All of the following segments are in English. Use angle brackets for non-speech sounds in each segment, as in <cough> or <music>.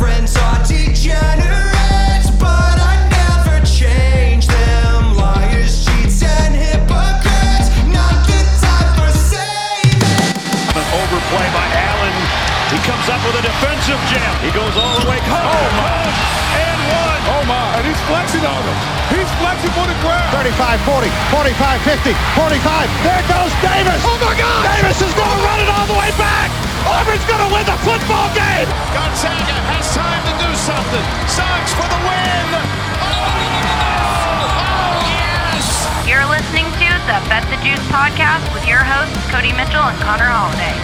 friends are degenerates, but I never change them. Liars, cheats, and hypocrites. Not the time for saving. An overplay by Allen. He comes up with a defensive jam. He goes all the way. Oh, my. And one. Oh my, and he's flexing on him. He's flexing for the crowd. 35, 40, 45, 50, 45. There goes Davis. Oh my God. Davis is going to run it all the way back. Auburn's going to win the football game. Gonzaga has time to do something. Sox for the win. Oh, oh yes. You're listening to the Bet the Juice podcast with your hosts, Cody Mitchell and Connor Holiday.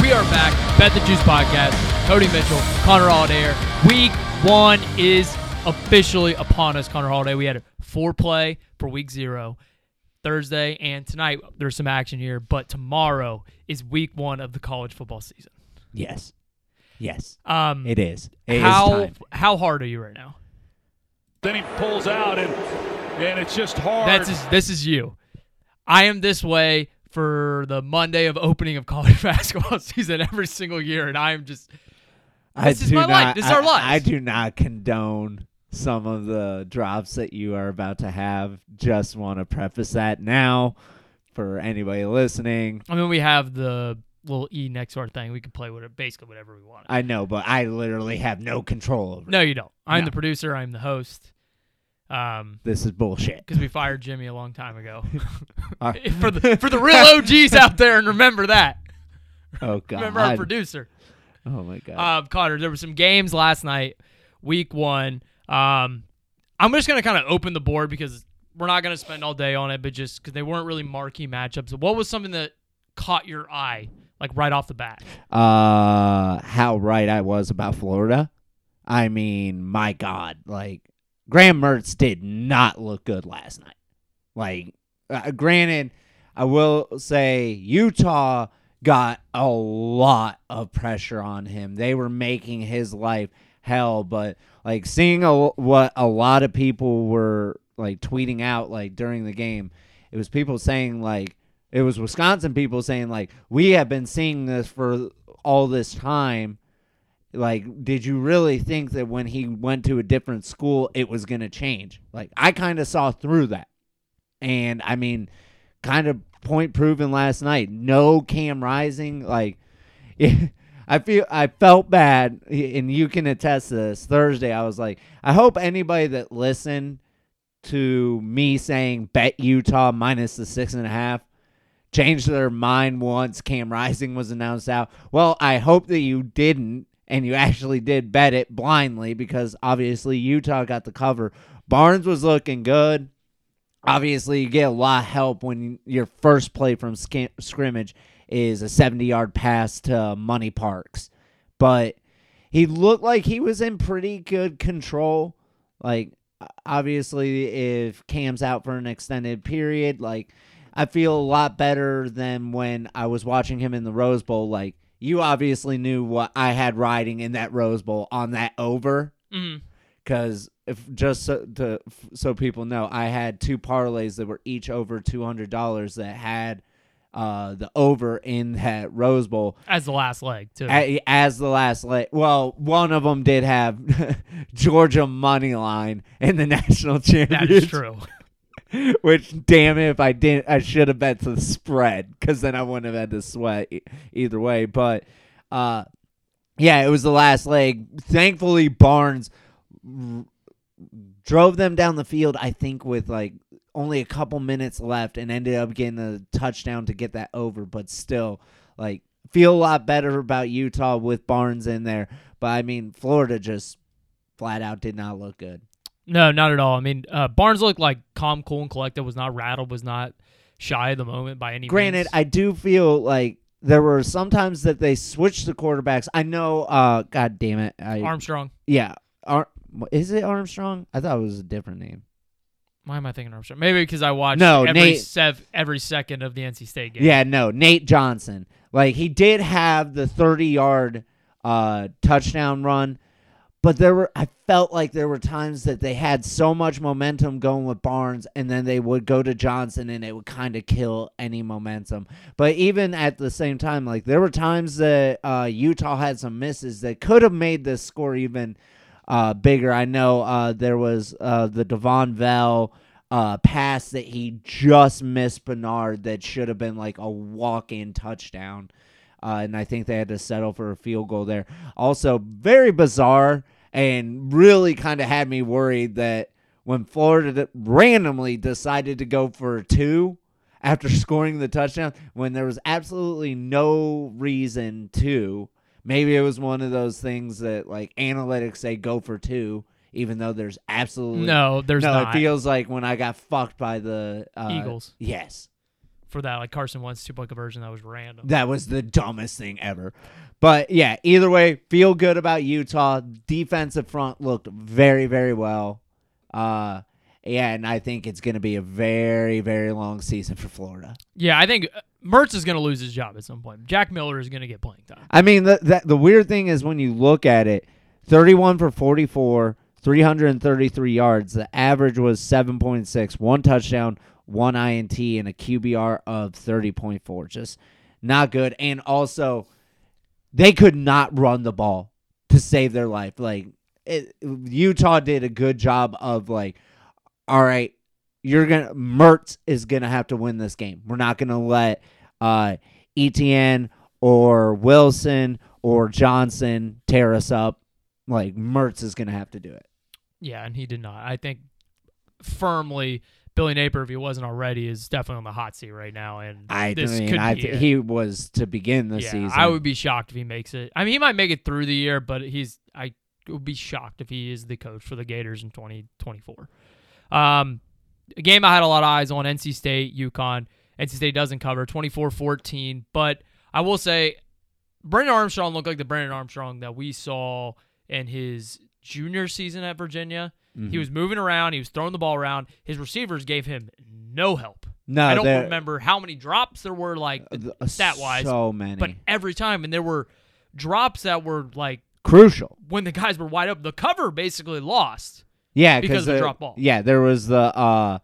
We are back. Bet the Juice podcast. Cody Mitchell, Connor Holiday. Week one is officially upon us, Connor Holiday. We had a four play for week zero. Thursday and tonight there's some action here, but tomorrow is week one of the college football season. Yes. Yes. Um, It is. It is how time. how hard are you right now? Then he pulls out, and and it's just hard. That's just, this is you. I am this way for the Monday of opening of college <laughs> basketball season every single year, and I am just I This is my not, life. This is I, our life. I do not condone some of the drops that you are about to have. Just want to preface that now for anybody listening. I mean we have the little E next to our thing. We can play with it basically whatever we want. I know, but I literally have no control over it. no, you don't. I'm No. the producer. I'm the host. Um, This is bullshit. because we fired Jimmy a long time ago. <laughs> Uh, <laughs> for the for the real OGs out there, and remember that. <laughs> oh god. Remember our producer. oh my god. Uh, Connor, there were some games last night, week one. Um, I'm just gonna kind of open the board because we're not gonna spend all day on it, but just because they weren't really marquee matchups. What was something that caught your eye, like right off the bat? uh how right I was about Florida. I mean, my god, like Graham Mertz did not look good last night. Like uh, granted, I will say Utah got a lot of pressure on him. They were making his life hell, but like seeing a, what a lot of people were like tweeting out like during the game, it was people saying like it was Wisconsin people saying like we have been seeing this for all this time. Like, did you really think that when he went to a different school, it was to change? Like, I kind of saw through that. And I mean, kind of point proven last night. No Cam Rising. Like, <laughs> I feel I felt bad, and you can attest to this. Thursday, I was like, I hope anybody that listened to me saying bet Utah minus the six and a half changed their mind once Cam Rising was announced out. Well, I hope that you didn't and you actually did bet it blindly because obviously Utah got the cover. Barnes was looking good. Obviously, you get a lot of help when your first play from scrimmage is a 70 yard pass to Money Parks. But he looked like he was in pretty good control. Like, obviously, if Cam's out for an extended period, like, I feel a lot better than when I was watching him in the Rose Bowl. Like, you obviously knew what I had riding in that Rose Bowl on that over. Mm. Because if just so, to, so people know, I had two parlays that were each over two hundred dollars that had uh, the over in that Rose Bowl As the last leg, too. a- as the last leg. Well, one of them did have <laughs> Georgia money line in the <laughs> national championship. is true. <laughs> Which, damn it, if I didn't, I should have bet to the spread because then I wouldn't have had to sweat e- either way. But, uh, yeah, it was the last leg. Thankfully, Barnes r- drove them down the field. I think with like only a couple minutes left, and ended up getting a touchdown to get that over. But still, like, feel a lot better about Utah with Barnes in there. But I mean, Florida just flat out did not look good. No, not at all. I mean, uh, Barnes looked like calm, cool, and collected. Was not rattled. Was not shy of the moment by any Granted, means. I do feel like there were sometimes that they switched the quarterbacks. I know. Uh, God damn it. I, Armstrong. yeah. Ar- is it Armstrong? I thought it was a different name. Why am I thinking Armstrong? Maybe because I watched No, every Nate- sev- every second of the NC State game. Yeah, no, Nate Johnson. Like he did have the 30 yard uh, touchdown run, but there were I felt like there were times that they had so much momentum going with Barnes and then they would go to Johnson and it would kind of kill any momentum. But even at the same time like there were times that uh, Utah had some misses that could have made this score even uh, bigger. I know uh, there was uh, the Devaughn Vele uh, pass that he just missed Bernard that should have been like a walk-in touchdown. Uh, and I think they had to settle for a field goal there. Also, very bizarre and really kind of had me worried that when Florida randomly decided to go for two after <laughs> scoring the touchdown, when there was absolutely no reason to, maybe it was one of those things that like analytics say go for two, even though there's absolutely No, there's no. not It feels like when I got fucked by the uh, Eagles Yes. for that. Like Carson Wentz two point conversion that was random. That was the dumbest thing ever. But yeah, either way, feel good about Utah. Defensive front looked very, very well. Uh yeah, and I think it's going to be a very, very long season for Florida. yeah, I think uh, Mertz is going to lose his job at some point. Jack Miller is going to get playing time. I mean, the, the weird thing is when you look at it, 31 for 44, 333 yards. The average was 7.6, one touchdown, one INT, and a QBR of 30.4. Just not good. And also, they could not run the ball to save their life. Like it, Utah did a good job of like, all right, you're gonna Mertz is gonna have to win this game. We're not gonna let uh, Etienne or Wilson or Johnson tear us up. Like Mertz is gonna have to do it. Yeah, and he did not. I think firmly Billy Napier, if he wasn't already, is definitely on the hot seat right now. And I this mean, could I be it. he was to begin the yeah, season. I would be shocked if he makes it. I mean, he might make it through the year, but he's I would be shocked if he is the coach for the Gators in 2024. Um, a game I had a lot of eyes on NC State, UConn. NC State doesn't cover 24-14, but I will say Brennan Armstrong looked like the Brennan Armstrong that we saw in his junior season at Virginia. Mm-hmm. He was moving around, he was throwing the ball around. His receivers gave him no help. no, I don't remember how many drops there were like th- stat wise, so many but every time, and there were drops that were like crucial. when the guys were wide open. The cover basically lost. Yeah, Because of the drop ball. Yeah, there was the uh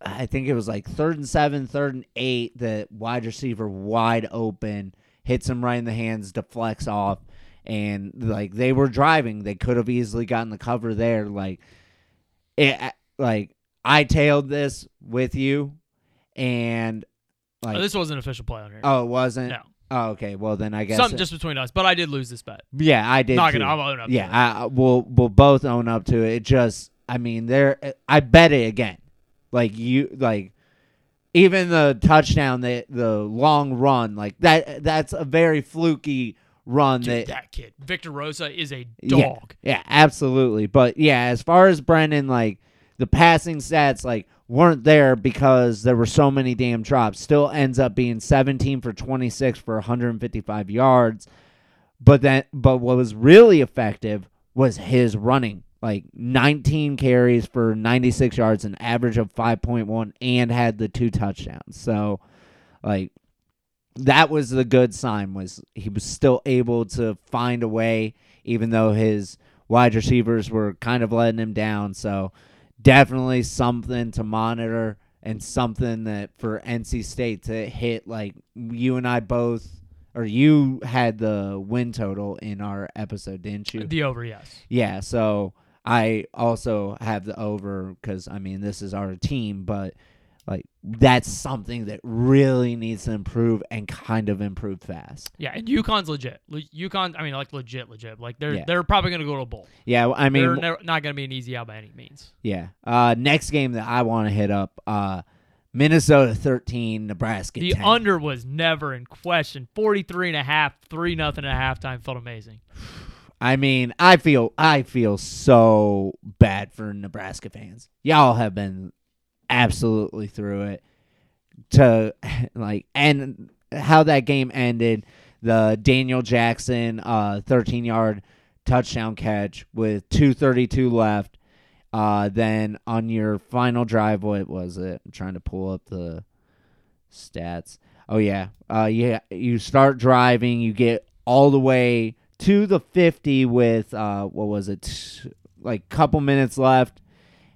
I think it was like third and seven, third and eight, the wide receiver wide open, hits him right in the hands, deflects off, and like they were driving. They could have easily gotten the cover there. Like it like I tailed this with you and like Oh, this wasn't an official play on here. oh it wasn't no, oh okay well then I guess something it- just between us. But I did lose this bet. yeah I did Not too. gonna. I'll own up. Yeah. I, we'll we'll both own up to it. It just, I mean, there. I bet it again. Like you, like even the touchdown, the the long run, like that. That's a very fluky run. Dude, that, that kid, Victor Rosa, is a yeah, dog. yeah, absolutely. But yeah, as far as Brennan, like the passing stats, like weren't there because there were so many damn drops. Still ends up being 17 for 26 for 155 yards. But then, but what was really effective was his running. Like 19 carries for 96 yards, an average of 5.1, and had the two touchdowns. So, like, that was the good sign. Was he was still able to find a way, even though his wide receivers were kind of letting him down. So, definitely something to monitor and something that for NC State to hit. Like you and I both or you had the win total in our episode, didn't you? The over, yes. Yeah, so I also have the over because I mean this is our team, but like that's something that really needs to improve and kind of improve fast. Yeah, and UConn's legit. Le- UConn, I mean, like legit, legit. Like they're Yeah. they're probably gonna go to a bowl. Yeah, I mean, they're never, not gonna be an easy out by any means. yeah. Uh, next game that I want to hit up, uh, Minnesota thirteen, Nebraska The 10. under was never in question. 43 and a half, 3 nothing at halftime felt amazing. I mean, I feel I feel so bad for Nebraska fans. Y'all have been absolutely through it. To <laughs> like and how that game ended, the Daniel Jackson uh 13 yard touchdown catch with 232 left. Uh then on your final drive, what was it? I'm trying to pull up the stats. Oh yeah. Uh yeah, you start driving, you get all the way to the 50 with uh what was it like couple minutes left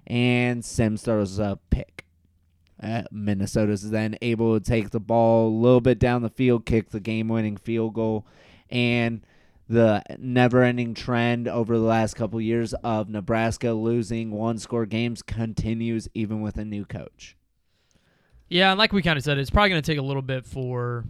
and Sims throws a pick. Uh, Minnesota's then able to take the ball a little bit down the field, kick the game-winning field goal, and the never-ending trend over the last couple years of Nebraska losing one-score games continues even with a new coach. Yeah, and like we kind of said, it's probably going to take a little bit for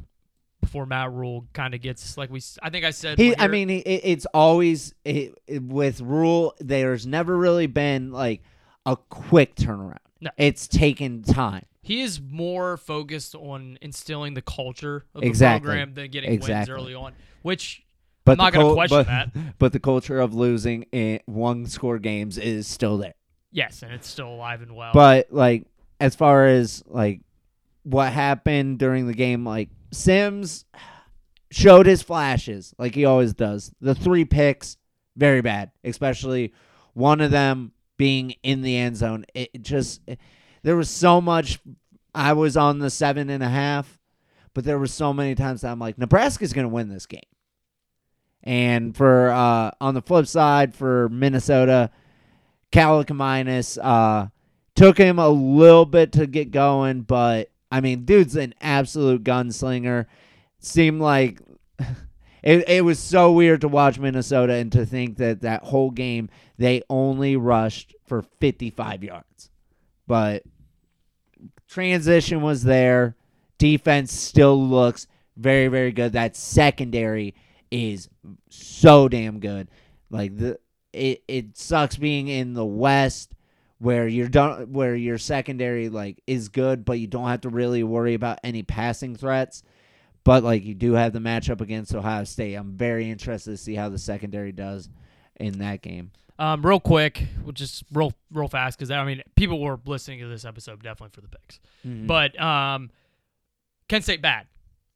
before Matt Rhule kind of gets like we. I think I said. He, I mean, it, it's always it, it- with Rhule. There's never really been like a quick turnaround. No. It's taken time. he is more focused on instilling the culture of the Exactly. program than getting wins Exactly. early on. Which But I'm not going to cul- question but, that. <laughs> But the culture of losing in one score games is still there. Yes, and it's still alive and well. But like as far as like what happened during the game, like Sims showed his flashes like he always does. The three picks, very bad, especially one of them being in the end zone. It it just there was so much. I was on the seven and a half, but there were so many times that I'm like, Nebraska's going to win this game. And for uh, on the flip side, for Minnesota, Kaliakmanis uh, took him a little bit to get going, but I mean, dude's an absolute gunslinger. Seemed like <laughs> it, it was so weird to watch Minnesota and to think that that whole game they only rushed for 55 yards. But transition was there. Defense still looks very, very good. That secondary is so damn good. Like the it, it sucks being in the West where you're done where your secondary like is good, but you don't have to really worry about any passing threats. But like you do have the matchup against Ohio State. I'm very interested to see how the secondary does in that game. Um, real quick, we'll just real real fast because I mean people were listening to this episode definitely for the picks, Mm-hmm. but um, Kent State bad.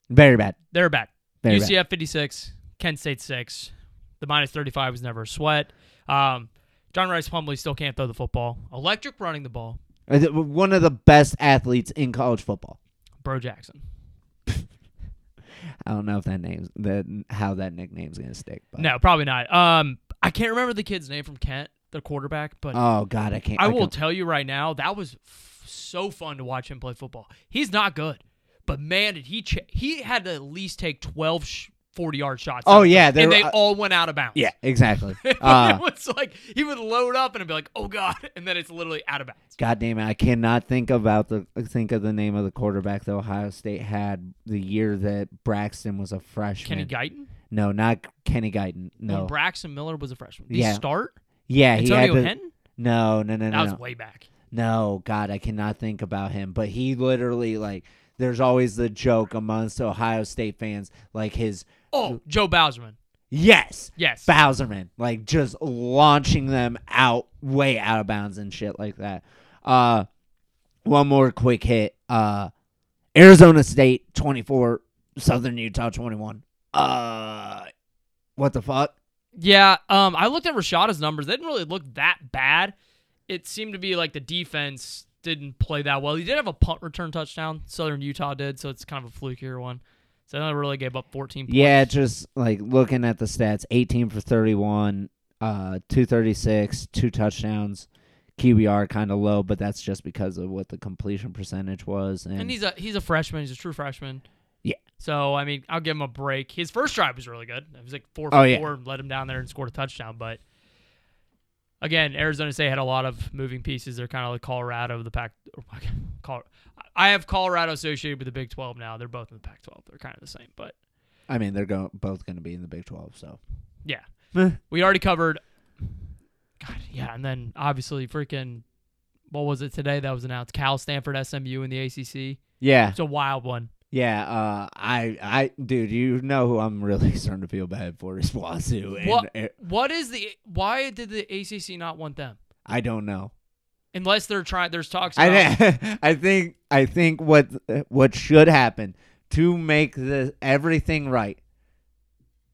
Very bad. They're bad. Very UCF 56, Kent State 6. The minus 35 was never a sweat. Um, John Rhys Plumlee still can't throw the football. Electric running the ball. One of the best athletes in college football. Bro Jackson. I don't know if that name's that how that nickname's gonna stick. But. No, probably not. Um, I can't remember the kid's name from Kent, the quarterback, but Oh God, I can't. I will can- tell you right now, that was f- so fun to watch him play football. He's not good, but man, did he ch- he had to at least take 12 sh- 40 yard shots. Oh, yeah, they and were- they uh, all went out of bounds. yeah, <laughs> exactly. it Uh, was like he would load up and be like, "Oh God," <laughs> and then it's literally out of bounds. God damn it, I cannot think about the think of the name of the quarterback that Ohio State had the year that Braxton was a freshman. Kenny Guiton, No, not Kenny Guiton. no. No. Braxton Miller was a freshman. Did Yeah. he start? yeah, he had Antonio to, Henton. No, no, no, no. That no. was way back. No, God, I cannot think about him. But he literally like there's always the joke amongst Ohio State fans, like his Oh, Joe Bauserman. yes, Yes. Bauserman, like just launching them out way out of bounds and shit like that. Uh one more quick hit. Uh Arizona State 24, Southern Utah 21. Uh what the fuck? Yeah, um, I looked at Rashada's numbers. They didn't really look that bad. It seemed to be like the defense didn't play that well. He did have a punt return touchdown. Southern Utah did, so it's kind of a flukier one. So they really gave up 14 points. Yeah, just like looking at the stats, 18 for 31, uh 236, two touchdowns. QBR kind of low, but that's just because of what the completion percentage was and, and he's a he's a freshman. He's a true freshman. Yeah. So I mean, I'll give him a break. His first drive was really good. It was like four for Oh, yeah. four, and let him down there and scored a touchdown. But again, Arizona State had a lot of moving pieces. They're kind of like Colorado, the Pac. Oh Col- I have Colorado associated with the Big 12 now. They're both in the Pac 12. They're kind of the same, but I mean, they're going both going to be in the Big 12, so. yeah. We already covered. God, yeah, and then obviously freaking. What was it today that was announced? Cal, Stanford, SMU in the ACC. Yeah. It's a wild one. Yeah, uh I I dude, you know who I'm really <laughs> starting to feel bad for is Wazoo and What? What is the? Why did the ACC not want them? I don't know. Unless they're trying. There's talks. About, I <laughs> I think I think what what should happen to make the everything right.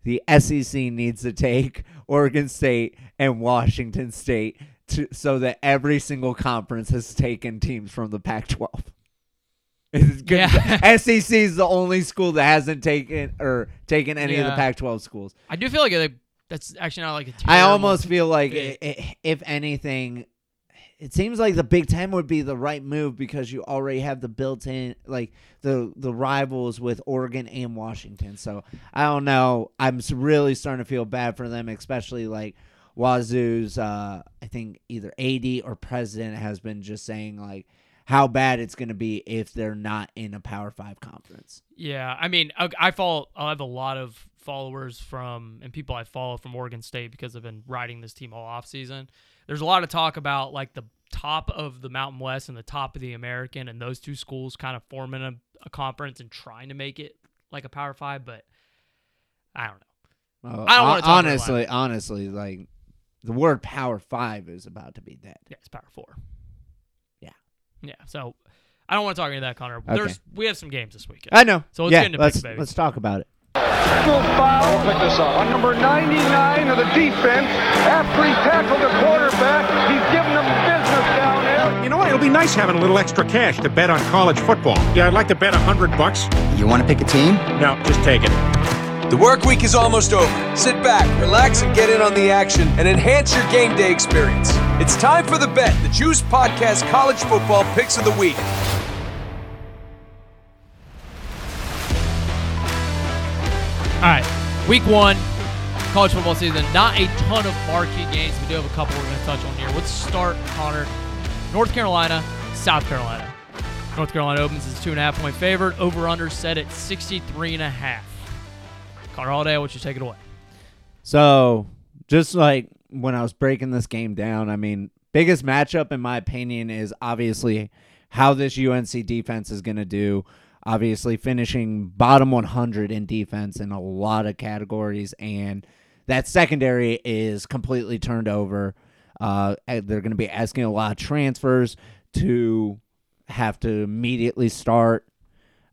The SEC needs to take <laughs> Oregon State and Washington State to, so that every single conference has taken teams from the Pac-12. <laughs> Yeah. <laughs> SEC is the only school that hasn't taken or taken any of the Yeah. Pac-12 schools. I do feel like it, that's actually not like a I terrible almost feel like, pick. i i if anything, it seems like the Big Ten would be the right move because you already have the built-in like the the rivals with Oregon and Washington. So I don't know. I'm s- really starting to feel bad for them, especially like Wazoo's. Uh, I think either AD or president has been just saying like how bad it's going to be if they're not in a Power Five conference. Yeah, I mean, I, I follow. I have a lot of followers from and people I follow from Oregon State because I've been riding this team all off season. There's a lot of talk about like the top of the Mountain West and the top of the American, and those two schools kind of forming a, a conference and trying to make it like a Power Five. But I don't know. Uh, I don't wanna honestly, honestly, like the word Power Five is about to be dead. Yeah, it's Power Four. Yeah. Yeah. So I don't want to talk any of that, Connor. There's we have some games this weekend. I know. So let's yeah, get into let's picks, baby. let's talk about it. foul on number 99 of the defense. After he tackled the quarterback, he's giving them business down there. You know what? It'll be nice having a little extra cash to bet on college football. Yeah, I'd like to bet a hundred bucks. You want to pick a team? No, just take it. The work week is almost over. Sit back, relax, and get in on the action and enhance your game day experience. It's time for the bet, the Juice Podcast College Football Picks of the Week. All right, week one, college football season. Not a ton of marquee games. We do have a couple we're going to touch on here. Let's start, Connor. North Carolina, South Carolina. North Carolina opens as two and a half point favorite. Over under set at 63 and a half. Connor Holiday, what you take it away? So, just like when I was breaking this game down, I mean, biggest matchup in my opinion is obviously how this UNC defense is going to do. Obviously, finishing bottom 100 in defense in a lot of categories, and that secondary is completely turned over. Uh, they're going to be asking a lot of transfers to have to immediately start.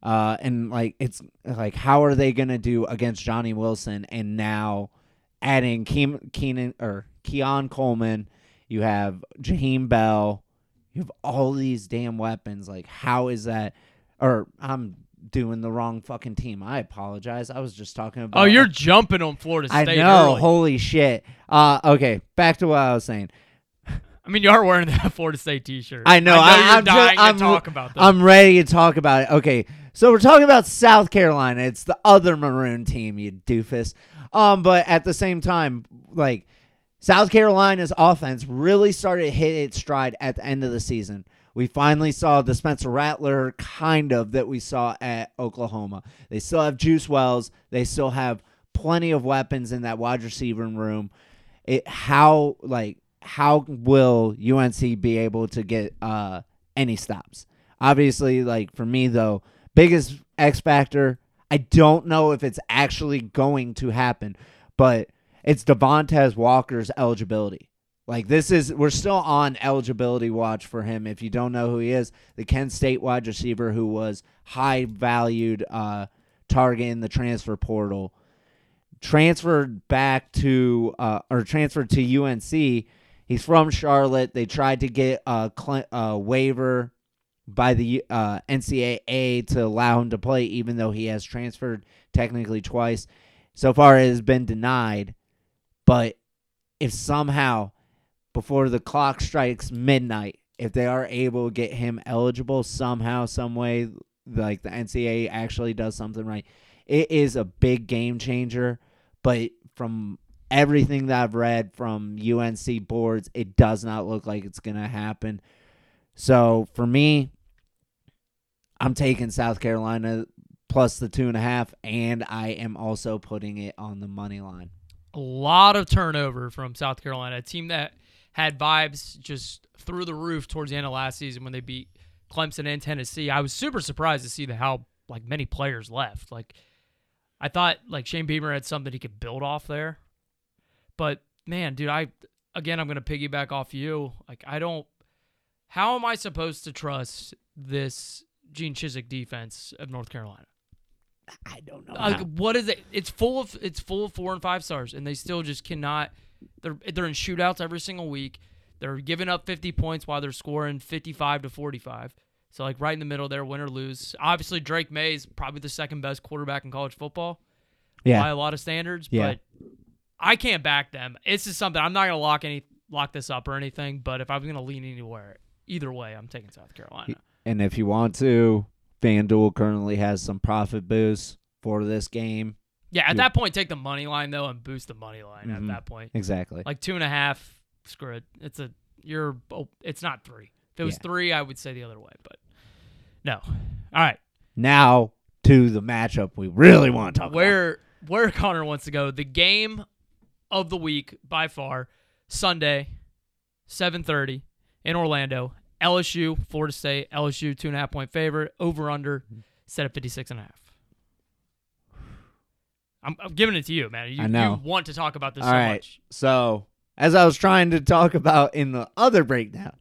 Uh, and like it's like how are they gonna do against Johnny Wilson and now adding Keem, Keenan or Keon Coleman, you have Jaheim Bell, you have all these damn weapons. Like how is that? Or I'm doing the wrong fucking team. I apologize. I was just talking about. Oh, you're jumping on Florida State. I know. early. Holy shit. Uh, okay, back to what I was saying. I mean, you are wearing that <laughs> Florida State T-shirt. I know. I know I, you're am dying I'm, to talk about this. I'm ready to talk about it. Okay, so we're talking about South Carolina. It's the other maroon team, you doofus. Um, but at the same time, like South Carolina's offense really started to hit its stride at the end of the season. We finally saw the Spencer Rattler kind of that we saw at Oklahoma. They still have Juice Wells. They still have plenty of weapons in that wide receiver room. It how like how will UNC be able to get uh any stops? Obviously, like for me though, biggest X factor. I don't know if it's actually going to happen, but it's Devontae Walker's eligibility. Like this is we're still on eligibility watch for him. If you don't know who he is, the Kent State wide receiver who was high valued uh, target in the transfer portal, transferred back to uh, or transferred to UNC. He's from Charlotte. They tried to get a, cl- a waiver by the uh, NCAA to allow him to play, even though he has transferred technically twice. So far, it has been denied. But if somehow before the clock strikes midnight, if they are able to get him eligible somehow, some way, like the NCAA actually does something right, it is a big game changer. But from everything that I've read from UNC boards, it does not look like it's going to happen. So for me, I'm taking South Carolina plus the two and a half, and I am also putting it on the money line. a lot of turnover from South Carolina, a team that had vibes just through the roof towards the end of last season when they beat Clemson and Tennessee. I was super surprised to see the how like many players left. Like I thought like Shane Beamer had something he could build off there. But man, dude, I again I'm gonna piggyback off you. Like I don't how am I supposed to trust this Gene Chizik defense of North Carolina? I don't know. Like, what is it? It's full of it's full of four and five stars, and they still just cannot. They're they're in shootouts every single week. They're giving up 50 points while they're scoring 55 to 45. So like right in the middle there, win or lose. Obviously Drake Maye is probably the second best quarterback in college football by a lot of standards, Yeah. but I can't back them. This is something I'm not gonna lock any lock this up or anything, but if I was gonna lean anywhere, either way, I'm taking South Carolina. And if you want to, FanDuel currently has some profit boosts for this game. Yeah, at You- that point, take the money line though and boost the money line. Mhm. At that point, Exactly. like two and a half, screw it. It's a you're. Oh, it's not three. If it was Yeah. three, I would say the other way, but no. All right, now to the matchup we really want to talk about. where where Connor wants to go. The game of the week by far, Sunday, seven thirty in Orlando. LSU, Florida State. LSU two and a half point favorite. Over under set at 56 and a half. I'm, I'm giving it to you, man. You, I know. you want to talk about this All so right. much. So, as I was trying to talk about in the other breakdown,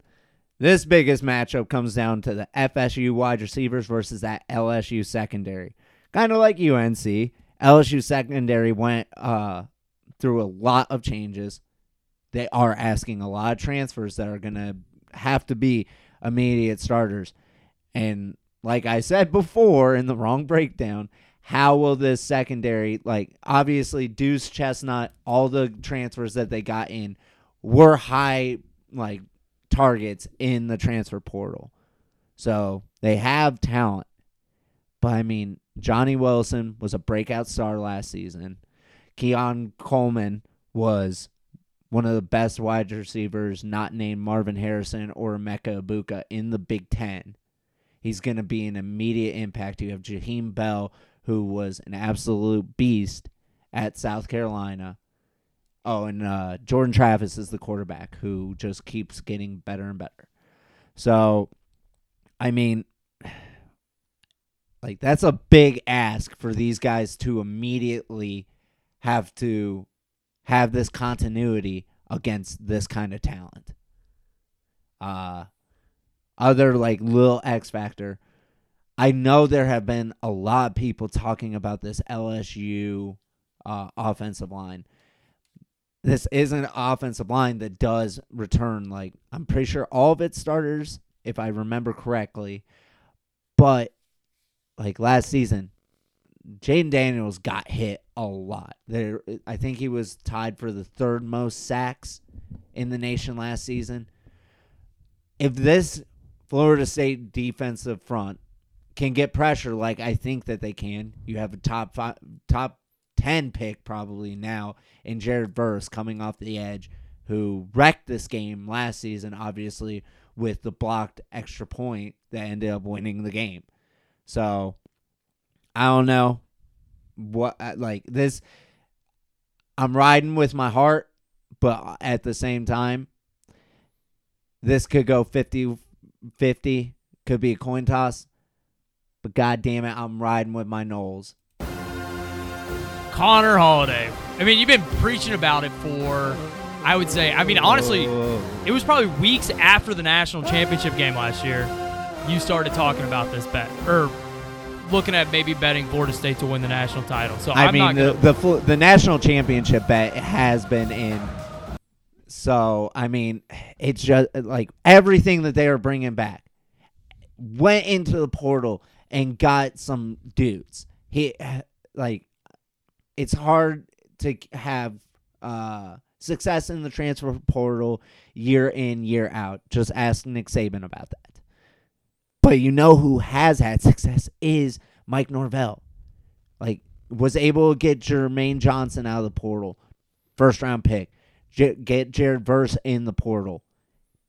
this biggest matchup comes down to the FSU wide receivers versus that LSU secondary. Kind of like UNC, LSU secondary went uh, through a lot of changes. They are asking a lot of transfers that are going to have to be immediate starters. And like I said before in the wrong breakdown, how will this secondary like obviously Duce Chestnut, all the transfers that they got in were high like targets in the transfer portal. So they have talent. But I mean, Johnny Wilson was a breakout star last season. Keon Coleman was one of the best wide receivers, not named Marvin Harrison or Emeka Egbuka in the Big Ten. He's going to be an immediate impact. You have Jaheim Bell, who was an absolute beast at South Carolina. Oh, and uh, Jordan Travis is the quarterback who just keeps getting better and better. So, I mean, <sighs> like that's a big ask for these guys to immediately have to have this continuity against this kind of talent. Uh other like little X factor. I know there have been a lot of people talking about this LSU uh, offensive line. This is an offensive line that does return like I'm pretty sure all of its starters, if I remember correctly. But like last season, Jayden Daniels got hit a lot. There, I think he was tied for the third most sacks in the nation last season. If this Florida State defensive front can get pressure like I think that they can, you have a top five, top ten pick probably now in Jared Verse coming off the edge, who wrecked this game last season, obviously with the blocked extra point that ended up winning the game. So I don't know what uh, like this. I'm riding with my heart, but at the same time, this could go 50 50, could be a coin toss. But god damn it, I'm riding with my Noles. Connor Holiday. I mean, you've been preaching about it for, I would say, I mean, honestly, it was probably weeks after the national championship game last year. You started talking about this bet, or looking at maybe betting Florida State to win the national title. So I I'm mean, not the, the fl- the national championship bet has been in. So I mean, it's just like everything that they are bringing back went into the portal and got some dudes. He like it's hard to have uh, success in the transfer portal year in year out. Just ask Nick Saban about that. But you know who has had success is Mike Norvell. Like was able to get Jermaine Johnson out of the portal, first round pick. J- get Jared Verse in the portal,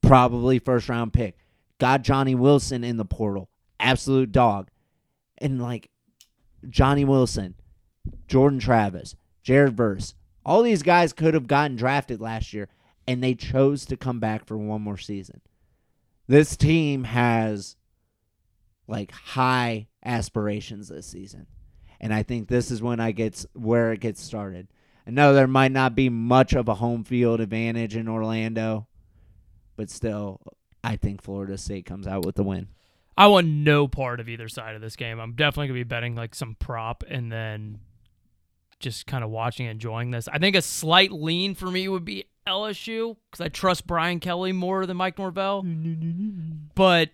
probably first round pick. Got Johnny Wilson in the portal, absolute dog. And like Johnny Wilson, Jordan Travis, Jared Verse, all these guys could have gotten drafted last year, and they chose to come back for one more season. This team has like high aspirations this season. And I think this is when I gets where it gets started. I know there might not be much of a home field advantage in Orlando, but still I think Florida State comes out with the win. I want no part of either side of this game. I'm definitely gonna be betting like some prop and then just kind of watching, and enjoying this. I think a slight lean for me would be LSU because I trust Brian Kelly more than Mike Norvell. <laughs> but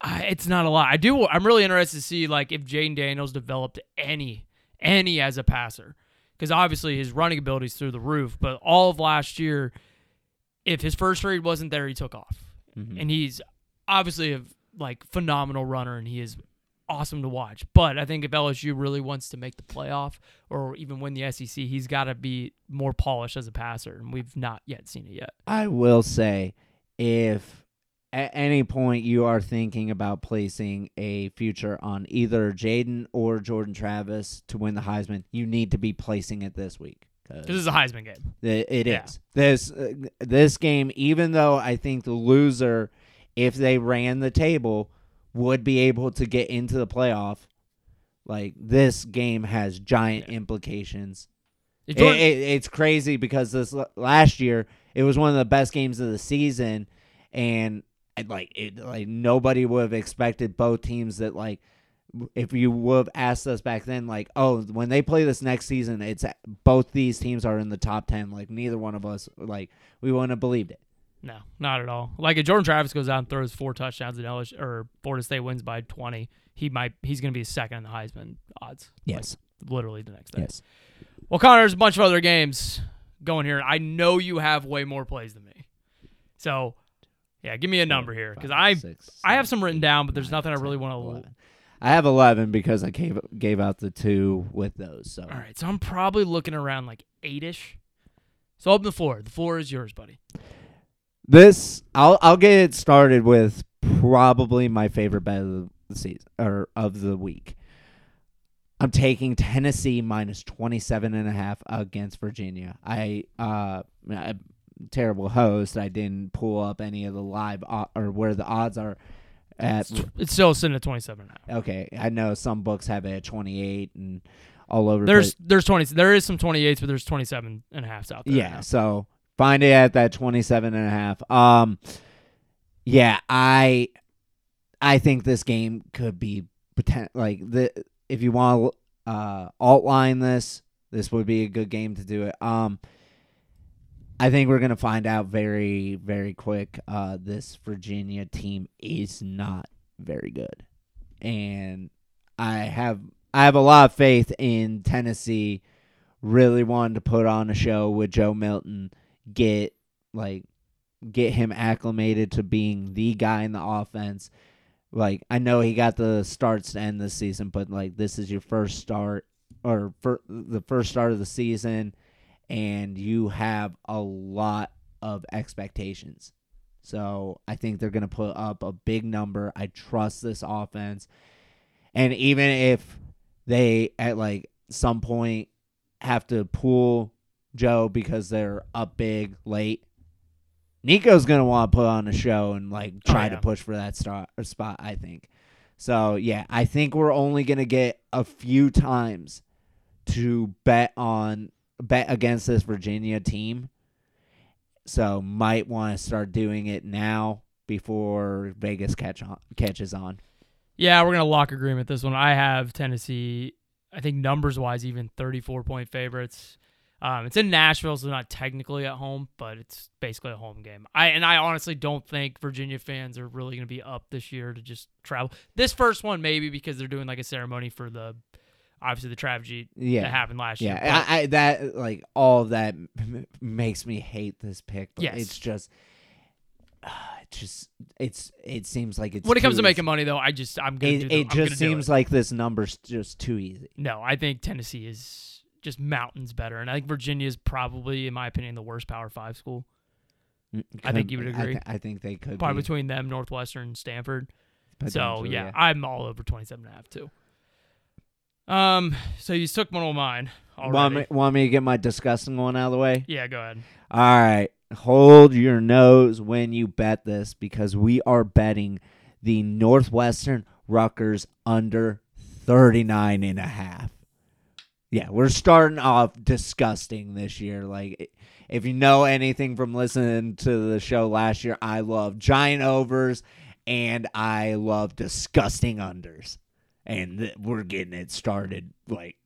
I, it's not a lot. I do. I'm really interested to see like if Jayden Daniels developed any any as a passer, because obviously his running ability is through the roof. But all of last year, if his first read wasn't there, he took off, mm-hmm. and he's obviously a like phenomenal runner, and he is awesome to watch. But I think if LSU really wants to make the playoff or even win the SEC, he's got to be more polished as a passer, and we've not yet seen it yet. I will say, if at any point you are thinking about placing a future on either Jayden or Jordan Travis to win the Heisman, you need to be placing it this week. 'cause This is a Heisman game. It, it Yeah. is. This uh, this game, even though I think the loser, if they ran the table, would be able to get into the playoff. Like this game has giant implications. If It- it- it's crazy because this last year it was one of the best games of the season, and and, like it, like nobody would have expected both teams that like if you would have asked us back then, like, oh, when they play this next season, it's both these teams are in the top ten. Like, neither one of us, like, we wouldn't have believed it. No, not at all. Like if Jordan Travis goes out and throws four touchdowns and LSU or Florida State wins by twenty, he might he's going to be second in the Heisman odds. Like, Yes. literally the next day. Yes. Well, Connor, there's a bunch of other games going here. I know you have way more plays than me, so yeah, give me a number here because I six, I have some written down, but there's nine, nothing I really want to. I have eleven because I gave gave out the two with those. So All right, so I'm probably looking around like eight ish. So open the floor. The floor is yours, buddy. this I'll I'll get it started with probably my favorite bet of the season or of the week. I'm taking Tennessee minus 27 and a half against Virginia. I uh a terrible host. I didn't pull up any of the live o- or where the odds are at It's still sitting at 27 and a half. Okay, I know some books have it at 28 and all over There's there's 20 there is some 28s, but there's 27 and a half out there. Yeah, now. so find it at that 27 and a half. Um yeah, I I think this game could be poten- like the if you want to uh outline this, this would be a good game to do it. Um I think we're going to find out very very quick uh this Virginia team is not very good. And I have I have a lot of faith in Tennessee really wanting to put on a show with Joe Milton, get like get him acclimated to being the guy in the offense. Like I know he got the starts to end the season, but like this is your first start or fir- the first start of the season and you have a lot of expectations. So I think they're going to put up a big number. I trust this offense. And even if they at like some point have to pull Joe because they're up big late, Nico's gonna want to put on a show and like Oh, try yeah. to push for that star or spot. I think. So yeah, I think we're only gonna get a few times to bet on bet against this Virginia team. So might want to start doing it now before Vegas catch on catches on. Yeah, we're gonna lock agreement this one. I have Tennessee. I think numbers wise, even 34 point favorites. Um, it's in Nashville, so not technically at home, but it's basically a home game. I and I honestly don't think Virginia fans are really gonna be up this year to just travel. This first one maybe because they're doing like a ceremony for the obviously the tragedy Yeah. that happened last Yeah, year. Yeah, I, I that like all of that m- makes me hate this pick. But Yes. it's just, uh, it just it's it seems like it's when it comes too to making money, though, I just I'm gonna do It, the, it just seems it. like this number's just too easy. no. I think Tennessee is just mountains better, and I think Virginia is probably, in my opinion, the worst Power Five school. I think you would I agree. th- I, think they could Probably be, between them, Northwestern, Stanford. So potentially, yeah, I'm all over 27 and a half too. Um, so you took one of mine already. Want me, want me to get my disgusting one out of the way? Yeah, go ahead. All right. Hold your nose when you bet this because we are betting the Northwestern Rutgers under 39 and a half. Yeah, we're starting off disgusting this year. Like if you know anything from listening to the show last year, I love giant overs and I love disgusting unders. And th- we're getting it started like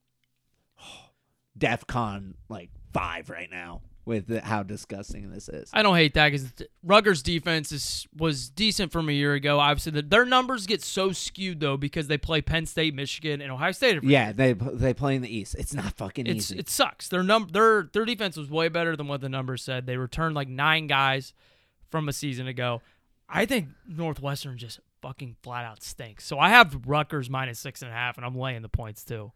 DEF CON like 5 right now. with the, how disgusting this is. I don't hate that because Rutgers' defense is was decent from a year ago. Obviously, the, their numbers get so skewed though because they play Penn State, Michigan, and Ohio State. every Yeah, they they play in the East. It's not fucking it's easy. it sucks. Their num their their defense was way better than what the numbers said. They returned like nine guys from a season ago. I think Northwestern just fucking flat out stinks. So I have Rutgers minus six and a half, and I'm laying the points too.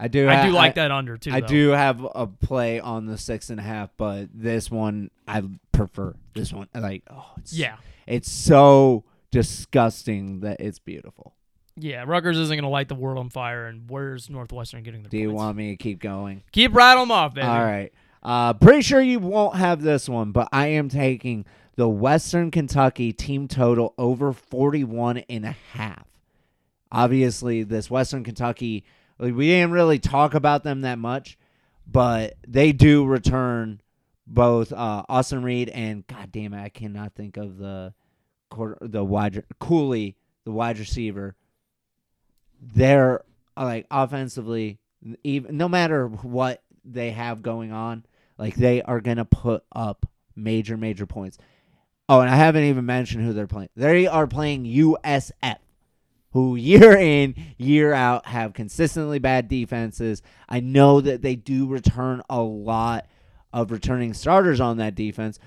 I do. I do like that under too. I though. do have a play on the six and a half, but this one I prefer. This one, like, oh, it's, Yeah. it's so disgusting that it's beautiful. Yeah, Rutgers isn't going to light the world on fire, and where's Northwestern getting the Do you want me to keep going? Keep rattling them off, baby. All right. Uh, pretty sure you won't have this one, but I am taking the Western Kentucky team total over 41 and a half. Obviously, this Western Kentucky, we didn't really talk about them that much, but they do return both uh, Austin Reed and God damn it, I cannot think of the quarter, the wide Cooley, the wide receiver. They're uh, like offensively, even no matter what they have going on, like they are gonna put up major, major points. Oh, and I haven't even mentioned who they're playing. They are playing USF, who year <laughs> in, year out have consistently bad defenses. I know that they do return a lot of returning starters on that defense,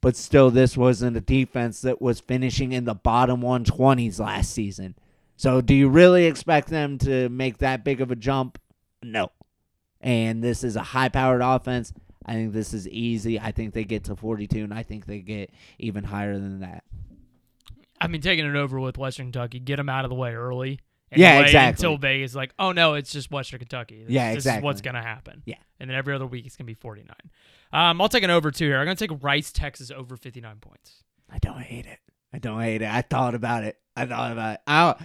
but still, this wasn't a defense that was finishing in the bottom 120s last season. So, do you really expect them to make that big of a jump? No. And this is a high powered offense. I think this is easy. I think they get to 42, and I think they get even higher than that. I mean, taking it over with Western Kentucky, get them out of the way early. Yeah, exactly. Until Vegas, like, oh no, it's just Western Kentucky. This, Yeah, this is what's gonna happen. Yeah. and then every other week it's gonna be forty nine. Um, I'll take an over two here. I'm gonna take Rice, Texas over fifty nine points. I don't hate it. I don't hate it. I thought about it. I thought about it. I, I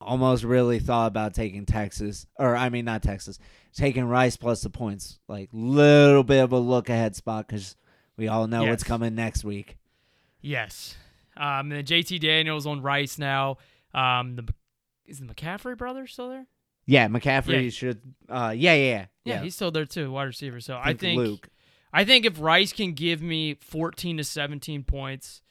almost really thought about taking Texas, or I mean, not Texas, taking Rice plus the points. Like little bit of a look ahead spot because we all know what's coming next week. Yes. Um, and then JT Daniels on Rice now. Um, the is the McCaffrey brother still there? Yeah, McCaffrey Yeah. should. Uh, yeah, yeah, yeah. Yeah, he's still there too, wide receiver. So I think think Luke. I think if Rice can give me 14 to 17 points,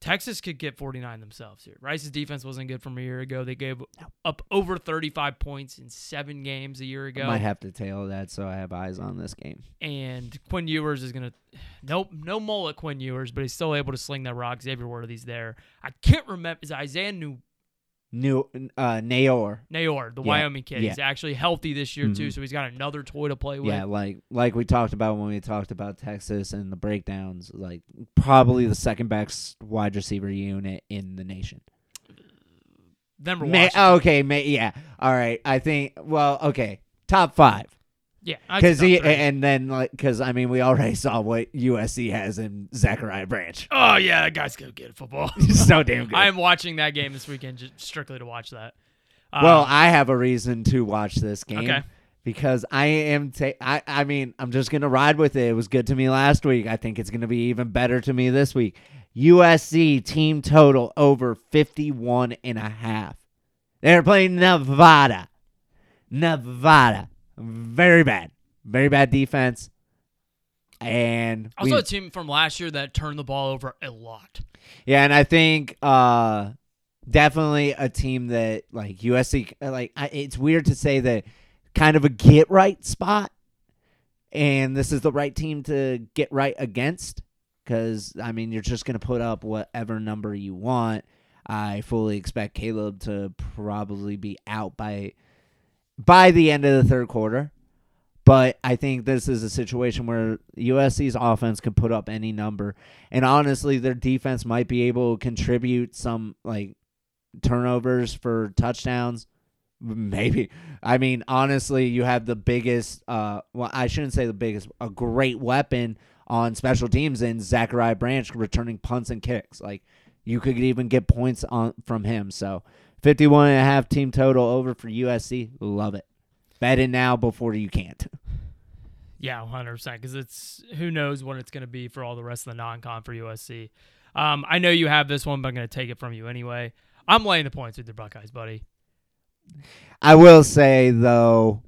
Texas could get 49 themselves here. Rice's defense wasn't good from a year ago. They gave up over 35 points in seven games a year I ago. might have to tail that so I have eyes on this game. and Quinn Ewers is gonna nope no mullet Quinn Ewers, but he's still able to sling that rock. Xavier Worthy's there. I can't remember is Isaiah New New uh, Neyor. Neyor, the Yeah, Wyoming kid. yeah. He's actually healthy this year too, Mhm. so he's got another toy to play with. Yeah, like like we talked about when we talked about Texas and the breakdowns, like probably the second best wide receiver unit in the nation. Denver May, okay, may, yeah. All right. I think well, okay. Top 5. Yeah, Cuz he and then like cuz I mean we already saw what USC has in Zachariah Branch. Oh yeah, that guy's good at football. <laughs> So damn <laughs> good. I am watching that game this weekend just strictly to watch that. Um, well, I have a reason to watch this game. Okay. Because I am, ta- I, I mean, I'm just gonna ride with it. It was good to me last week. I think it's gonna be even better to me this week. USC team total over 51 and a half. They're playing Nevada. Nevada. Very bad. Very bad defense. And also we- a team from last year that turned the ball over a lot. yeah, and I think uh definitely a team that like USC like I, it's weird to say that kind of a get right spot and this is the right team to get right against cuz I mean you're just going to put up whatever number you want. I fully expect Caleb to probably be out by by the end of the third quarter. But I think this is a situation where USC's offense can put up any number. And honestly, their defense might be able to contribute some like turnovers for touchdowns. Maybe. I mean, honestly, you have the biggest uh well, I shouldn't say the biggest, a great weapon on special teams in Zachariah Branch returning punts and kicks. Like you could even get points on from him. So 51 and a half team total over for USC. Love it. Bet it now before you can't. Yeah, 100%. Because it's who knows what it's going to be for all the rest of the non con for USC. Um, I know you have this one, but I'm going to take it from you anyway. I'm laying the points with your Buckeyes, buddy. I will say though,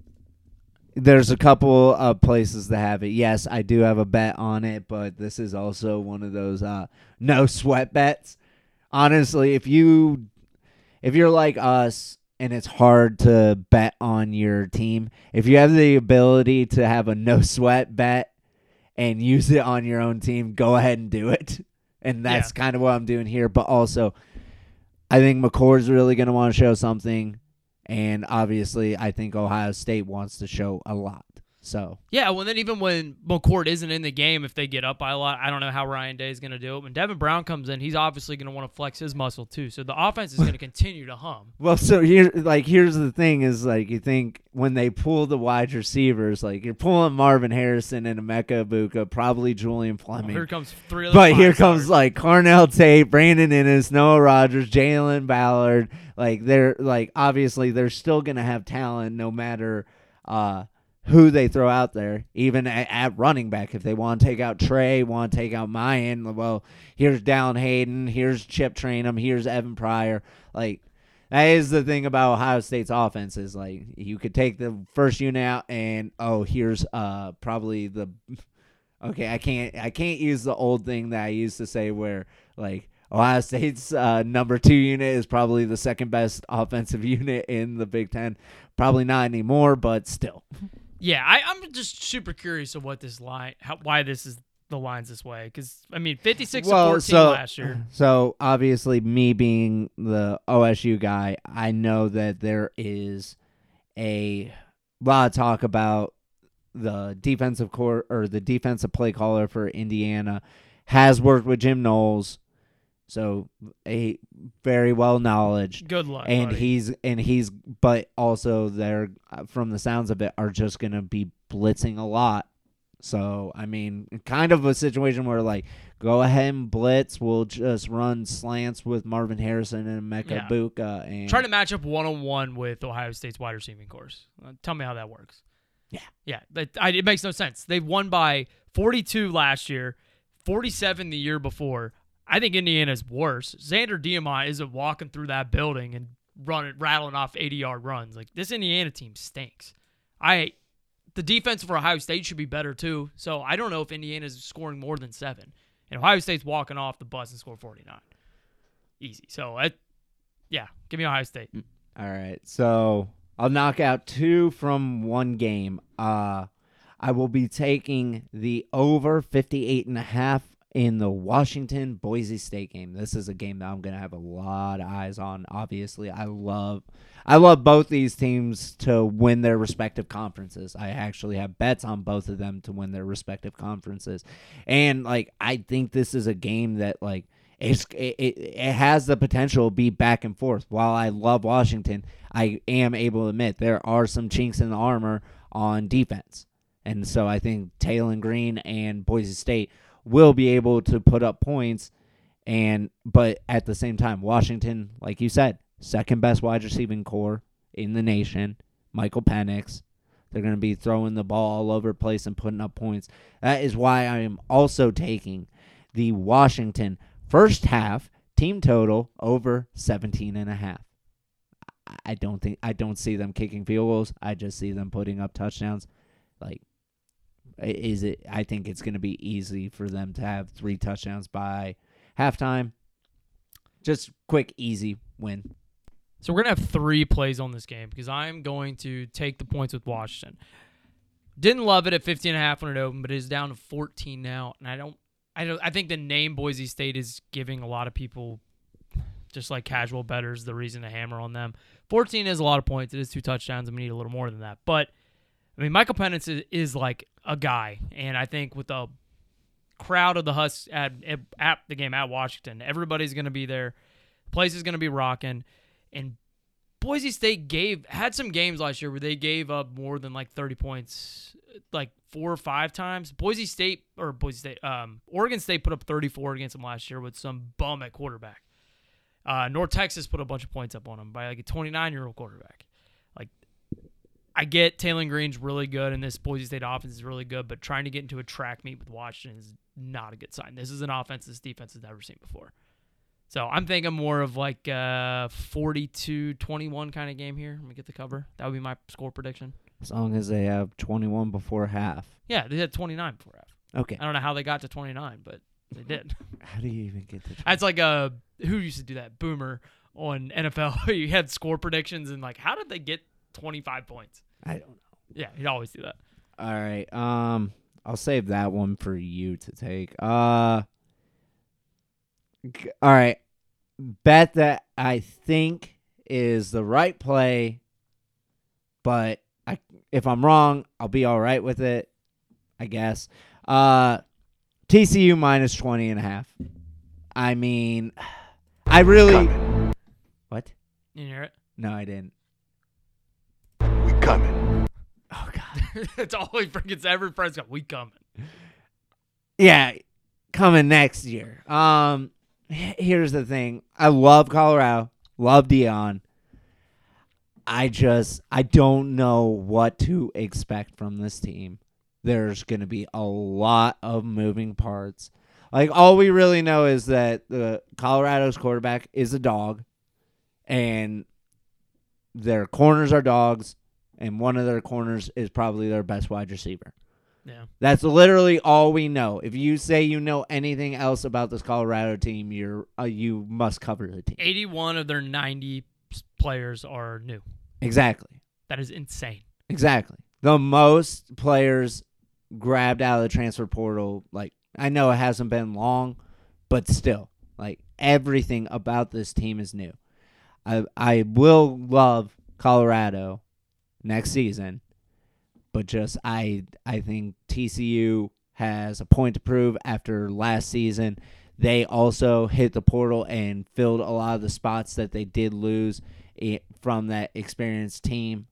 there's a couple of places to have it. Yes, I do have a bet on it, but this is also one of those uh, no sweat bets. Honestly, if you if you're like us and it's hard to bet on your team, if you have the ability to have a no sweat bet and use it on your own team, go ahead and do it. And that's Yeah. kind of what I'm doing here. But also, I think McCord's really going to want to show something. And obviously, I think Ohio State wants to show a lot. So, Yeah, well, then even when McCord isn't in the game, if they get up by a lot, I don't know how Ryan Day is going to do it. When Devin Brown comes in, he's obviously going to want to flex his muscle too. So the offense is going <laughs> to continue to hum. well, so here, like, here's the thing: is like you think when they pull the wide receivers, like you're pulling Marvin Harrison and Emeka Egbuka, probably Julian Fleming. Here comes three. But here comes like Carnell Tate, Brandon Inniss, Noah Rogers, Jalen Ballard. Like they're like obviously they're still gonna have talent no matter uh who they throw out there, even at, at running back. If they want to take out Trey, want to take out Miyan, well, here's Dallan Hayden, here's Chip Trayanum, here's Evan Pryor. Like that is the thing about Ohio State's offense is like you could take the first unit out and oh here's uh probably the <laughs> okay I can't I can't use the old thing that I used to say where like Ohio State's uh, number two unit is probably the second best <laughs> offensive unit in the Big Ten. Probably not anymore, but still. Yeah, I, I'm just super curious of what this line, how, why this is the lines this way. Because I mean, 56 to 14 last year. <clears throat> So obviously, me being the OSU guy, I know that there is a lot of talk about the defensive core or the defensive play caller for Indiana has worked with Jim Knowles, so a very well knowledge. Good luck, and buddy. he's and he's but also they're from the sounds of it are just gonna be blitzing a lot. So I mean, kind of a situation where like go ahead and blitz. We'll just run slants with Marvin Harrison and Mecca Yeah. Buka and Trying to match up one on one with Ohio State's wide receiving course. Uh, tell me how that works. Yeah. Yeah. That, I, it makes no sense. They won by 42 last year, 47 the year before. I think Indiana's worse. Xander Diamont isn't walking through that building and running, rattling off 80 yard runs. Like this Indiana team stinks. I, the defense for Ohio State should be better too. So I don't know if Indiana's scoring more than seven, and Ohio State's walking off the bus and score 49. Easy. So I, yeah, give me Ohio State. All right. So I'll knock out two from one game. Uh I will be taking the over 58 and a half in the Washington Boise State game. This is a game that I'm going to have a lot of eyes on. Obviously, I love I love both these teams to win their respective conferences. I actually have bets on both of them to win their respective conferences. And like I think this is a game that like it's it, it, has the potential to be back and forth. While I love Washington, I am able to admit there are some chinks in the armor on defense. And so I think Taylen Green and Boise State will be able to put up points and but at the same time Washington, like you said, second best wide receiving core in the nation, Michael Penix. They're going to be throwing the ball all over place and putting up points. That is why I am also taking the Washington first half team total over 17 and a half. I- don't think I don't see them kicking field goals. I just see them putting up touchdowns. Like is it I think it's going to be easy for them to have 3 touchdowns by halftime. Just quick easy win. So we're gonna have three plays on this game because I'm going to take the points with Washington. Didn't love it at 15 and a half when it opened, but it is down to 14 now, and I don't, I don't, I think the name Boise State is giving a lot of people, just like casual betters, the reason to hammer on them. 14 is a lot of points. It is two touchdowns, and we need a little more than that. But I mean, Michael Penix is, is like a guy, and I think with the crowd of the Husks at, at, the game at Washington, everybody's going to be there. The place is going to be rocking, and Boise State gave had some games last year where they gave up more than like 30 points like four or five times. Boise State or Boise State um Oregon State put up 34 against them last year with some bum at quarterback. Uh North Texas put a bunch of points up on them by like a 29-year-old quarterback. I get Taylen Green's really good and this Boise State offense is really good, but trying to get into a track meet with Washington is not a good sign. This is an offense this defense has never seen before. So I'm thinking more of like a 42-21 kind of game here. Let me get the cover. That would be my score prediction. As long as they have 21 before half. Yeah, they had 29 before half. Okay. I don't know how they got to 29, but they did. <laughs> How do you even get to? That's like a who used to do that? Boomer on NFL. <laughs> you had score predictions and like, how did they get 25 points? I don't know. Yeah, he'd always do that. All right. Um, I'll save that one for you to take. Uh. g- All right. Bet that I think is the right play, but I if I'm wrong, I'll be all right with it. I guess. Uh, TCU minus 20 and a half. I mean, I really. What? You hear it? No, I didn't. We coming. Oh God. <laughs> it's always freaking every press got we coming. Yeah, coming next year. Um, here's the thing. I love Colorado. Love Deion. I just I don't know what to expect from this team. There's going to be a lot of moving parts. Like all we really know is that the Colorado's quarterback is a dog and their corners are dogs and one of their corners is probably their best wide receiver. Yeah. That's literally all we know. If you say you know anything else about this Colorado team, you're uh, you must cover the team. 81 of their 90 players are new. Exactly. That is insane. Exactly. The most players grabbed out of the transfer portal like I know it hasn't been long, but still, like everything about this team is new. I I will love Colorado next season, but just I I think TCU has a point to prove after last season. They also hit the portal and filled a lot of the spots that they did lose from that experienced team.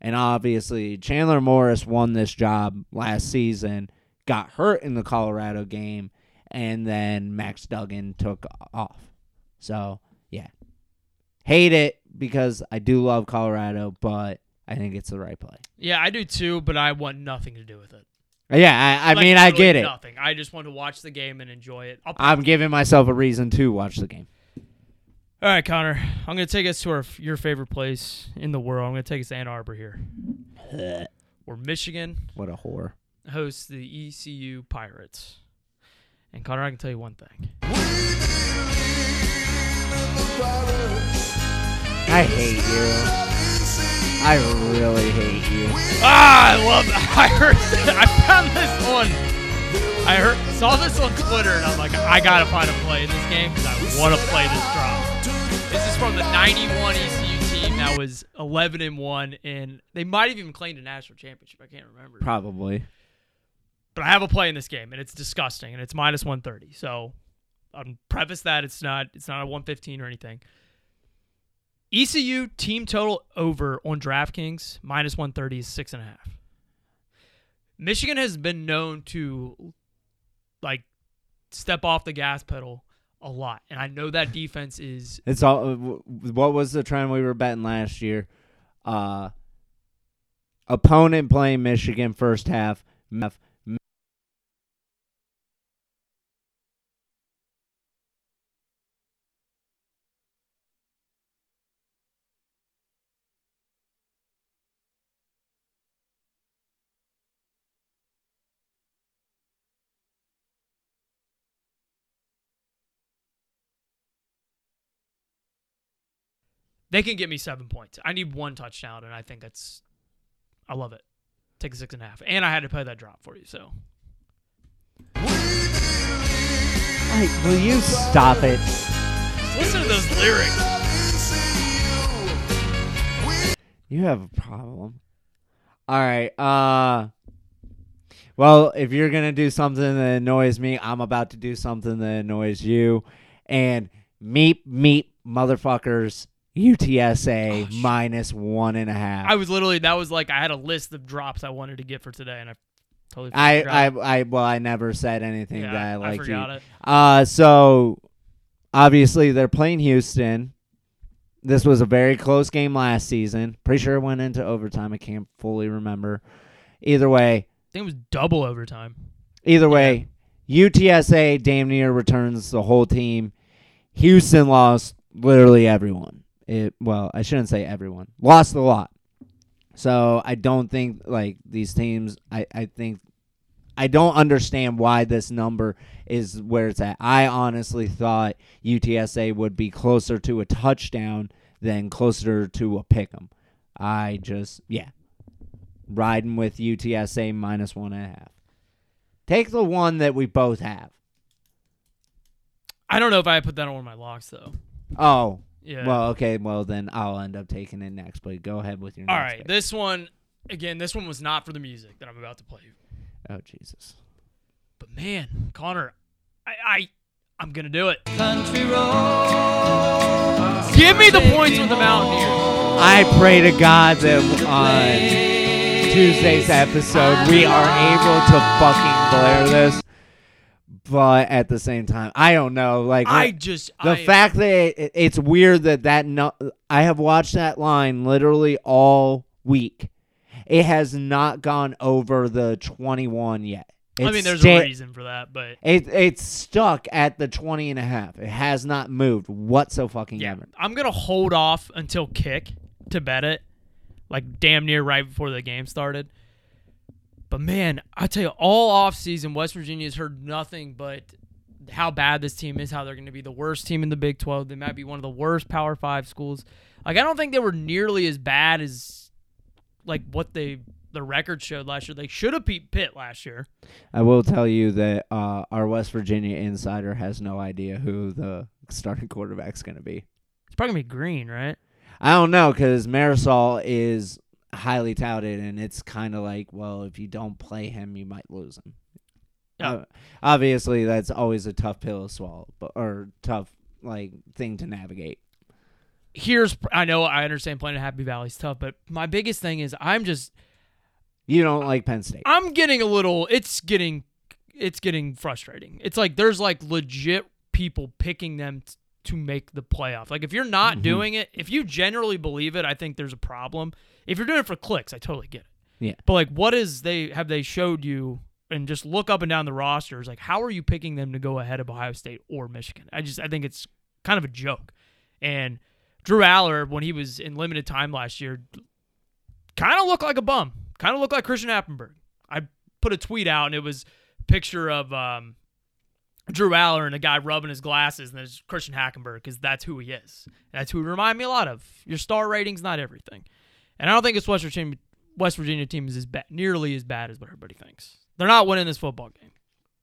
And obviously, Chandler Morris won this job last season, got hurt in the Colorado game, and then Max Duggan took off. So, yeah. Hate it because I do love Colorado, but I think it's the right play. Yeah, I do too, but I want nothing to do with it. Yeah, I, I Like, mean, I get it. Nothing. I just want to watch the game and enjoy it. I'm giving myself a reason to watch the game. All right, Connor. I'm going to take us to our, your favorite place in the world. I'm going to take us to Ann Arbor here, <sighs> where Michigan What a whore. hosts the ECU Pirates. And Connor, I can tell you one thing. I hate you. I really hate you. Ah, I love that. <laughs> I heard. I found this one. I heard saw this on Twitter, and I'm like, I gotta find a play in this game because I want to play this drop. This is from the '91 ECU team that was 11 and one, and they might have even claimed a national championship. I can't remember. Probably. but I have a play in this game, and it's disgusting, and it's minus 130. So, um, preface that it's not it's not a 115 or anything. ECU team total over on DraftKings minus 130 is six and a half. Michigan has been known to like step off the gas pedal a lot, and I know that defense is It's all. uh, What was the trend we were betting last year? Uh, opponent playing Michigan first half. They can get me seven points. I need one touchdown, and I think that's I love it. Take a six and a half, and I had to play that drop for you, so. Like, will you stop it? Listen to those lyrics. You have a problem. All right. Uh. Well, if you're gonna do something that annoys me, I'm about to do something that annoys you, and meep meep motherfuckers UTSA minus one and a half. I was literally that was like I had a list of drops I wanted to get for today, and I totally I, forgot. I, I, well, I never said anything Yeah, that I I liked you. it. Uh, so obviously they're playing Houston. This was a very close game last season. Pretty sure it went into overtime. I can't fully remember. Either way, I think it was double overtime. either way, UTSA damn near returns the whole team. Houston lost literally everyone. It well, I shouldn't say everyone. Lost a lot. So I don't think like these teams. I I think I don't understand why this number is where it's at. I honestly thought UTSA would be closer to a touchdown than closer to a pick 'em. I just yeah, riding with UTSA minus one and a half. Take the one that we both have. I don't know if I put that on one of my locks though. Oh, Yeah. Well, okay. Well, then I'll end up taking it next. But go ahead with your. All next right, pick. this one again. This one was not for the music that I'm about to play. Oh Jesus. But man, Connor, I, I I'm gonna do it. Give me the points with the Mountaineers. I pray to God that on Tuesday's episode we are able to fucking blare this. But at the same time, I don't know. Like I just the I, fact that it, it's weird that that no, I have watched that line literally all week. It has not gone over the 21 yet. I mean, there's sta- a reason for that, but It it's stuck at the 20 and a half. It has not moved whatsoever. fucking yeah, ever. I'm gonna hold off until kick to bet it, like damn near right before the game started. But man, I tell you, all off season, West Virginia's heard nothing but how bad this team is, how they're going to be the worst team in the Big 12. They might be one of the worst Power Five schools. Like I don't think they were nearly as bad as like what they the record showed last year. They should have beat Pitt last year. I will tell you that uh, our West Virginia insider has no idea who the starting quarterback's going to be. It's probably gonna be Green, right? I don't know because Marisol is highly touted, and it's kind of like, well, if you don't play him, you might lose him. Yeah. Uh, obviously, that's always a tough pill to swallow, but or tough like thing to navigate. Here's I know I understand playing at Happy Valley's tough, but my biggest thing is I'm just You don't like Penn State. I'm getting a little it's getting it's getting frustrating. It's like there's like legit people picking them t- to make the playoff. Like if you're not Mm-hmm. doing it, if you generally believe it, I think there's a problem. If you're doing it for clicks, I totally get it. Yeah. But like what is they have they showed you and just look up and down the rosters, like how are you picking them to go ahead of Ohio State or Michigan? I just I think it's kind of a joke. And Drew Allar, when he was in limited time last year, kind of looked like a bum. Kind of looked like Christian Hackenberg. I put a tweet out and it was a picture of um, Drew Allar and a guy rubbing his glasses, and there's Christian Hackenberg because that's who he is. That's who he remind me a lot of. Your star rating's not everything, and I don't think this West Virginia West Virginia team is as bad, nearly as bad as what everybody thinks. They're not winning this football game,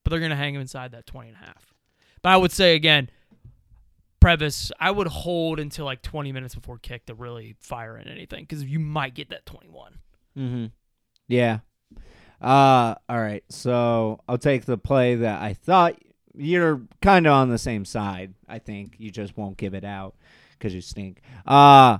but they're gonna hang them inside that 20 and a half. But I would say again, Previs, I would hold until like 20 minutes before kick to really fire in anything because you might get that 21. Mm-hmm. Yeah. Uh. All right. So I'll take the play that I thought you're kind of on the same side. I think you just won't give it out because you stink. Uh.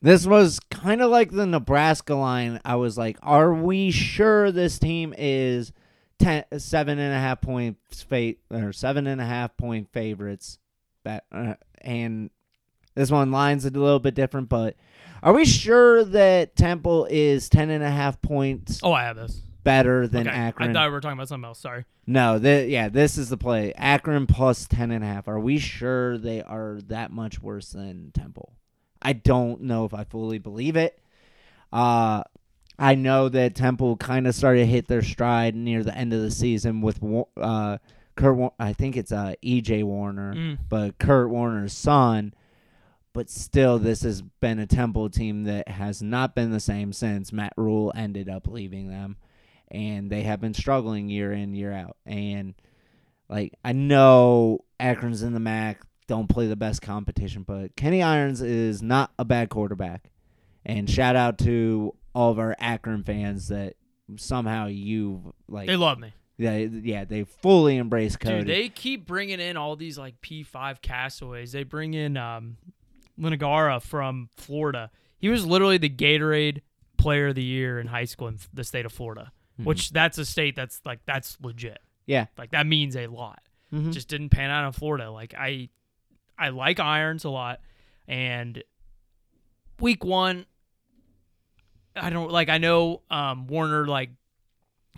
This was kind of like the Nebraska line. I was like, "Are we sure this team is ten, seven and a half points fate or seven and a half point favorites?" That uh, and this one line's a little bit different, but are we sure that Temple is ten and a half points Oh, I have this. Better than Okay. Akron? I thought we were talking about something else. Sorry. no, th- yeah, this is the play. Akron plus ten and a half. Are we sure they are that much worse than Temple? I don't know if I fully believe it. Uh, I know that Temple kind of started to hit their stride near the end of the season with uh, Kurt. I think it's uh, EJ Warner, Mm. but Kurt Warner's son. But still, this has been a Temple team that has not been the same since Matt Rhule ended up leaving them, and they have been struggling year in year out. And like I know Akron's in the MAC, don't play the best competition, but Kenny Irons is not a bad quarterback. And shout out to all of our Akron fans that somehow you like They love me. yeah, yeah, they fully embrace Cody. Dude, they keep bringing in all these like P5 castaways. They bring in um, Lingard from Florida. He was literally the Gatorade Player of the Year in high school in the state of Florida, which that's a state that's like that's legit. yeah, Like that means a lot. Mhm. Just didn't pan out in Florida. Like I, I like irons a lot, and week one, I don't like. I know um, Warner like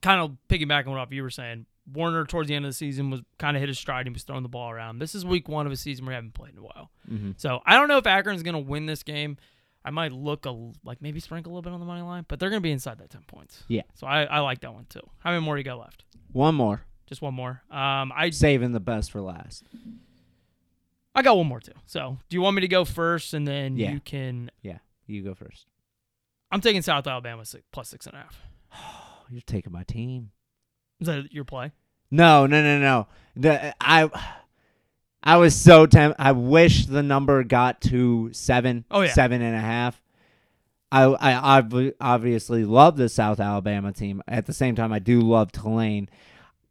kind of piggybacking on what you were saying. Warner towards the end of the season was kind of hit his stride. He was throwing the ball around. This is week one of a season we haven't played in a while. Mhm. So I don't know if Akron's going to win this game. I might look a, like maybe sprinkle a little bit on the money line, but they're going to be inside that 10 points. Yeah. So I, I like that one too. How many more do you got left? One more. Just one more. Um, I Saving the best for last. I got one more too. So do you want me to go first and then Yeah. you can? Yeah, you go first. I'm taking South Alabama six, plus six and a half. Oh, you're taking my team. Is that your play? No, no, no, no. The I I was so tempted. I wish the number got to seven, Oh, yeah. seven and a half. I I ob- obviously love the South Alabama team. At the same time, I do love Tulane.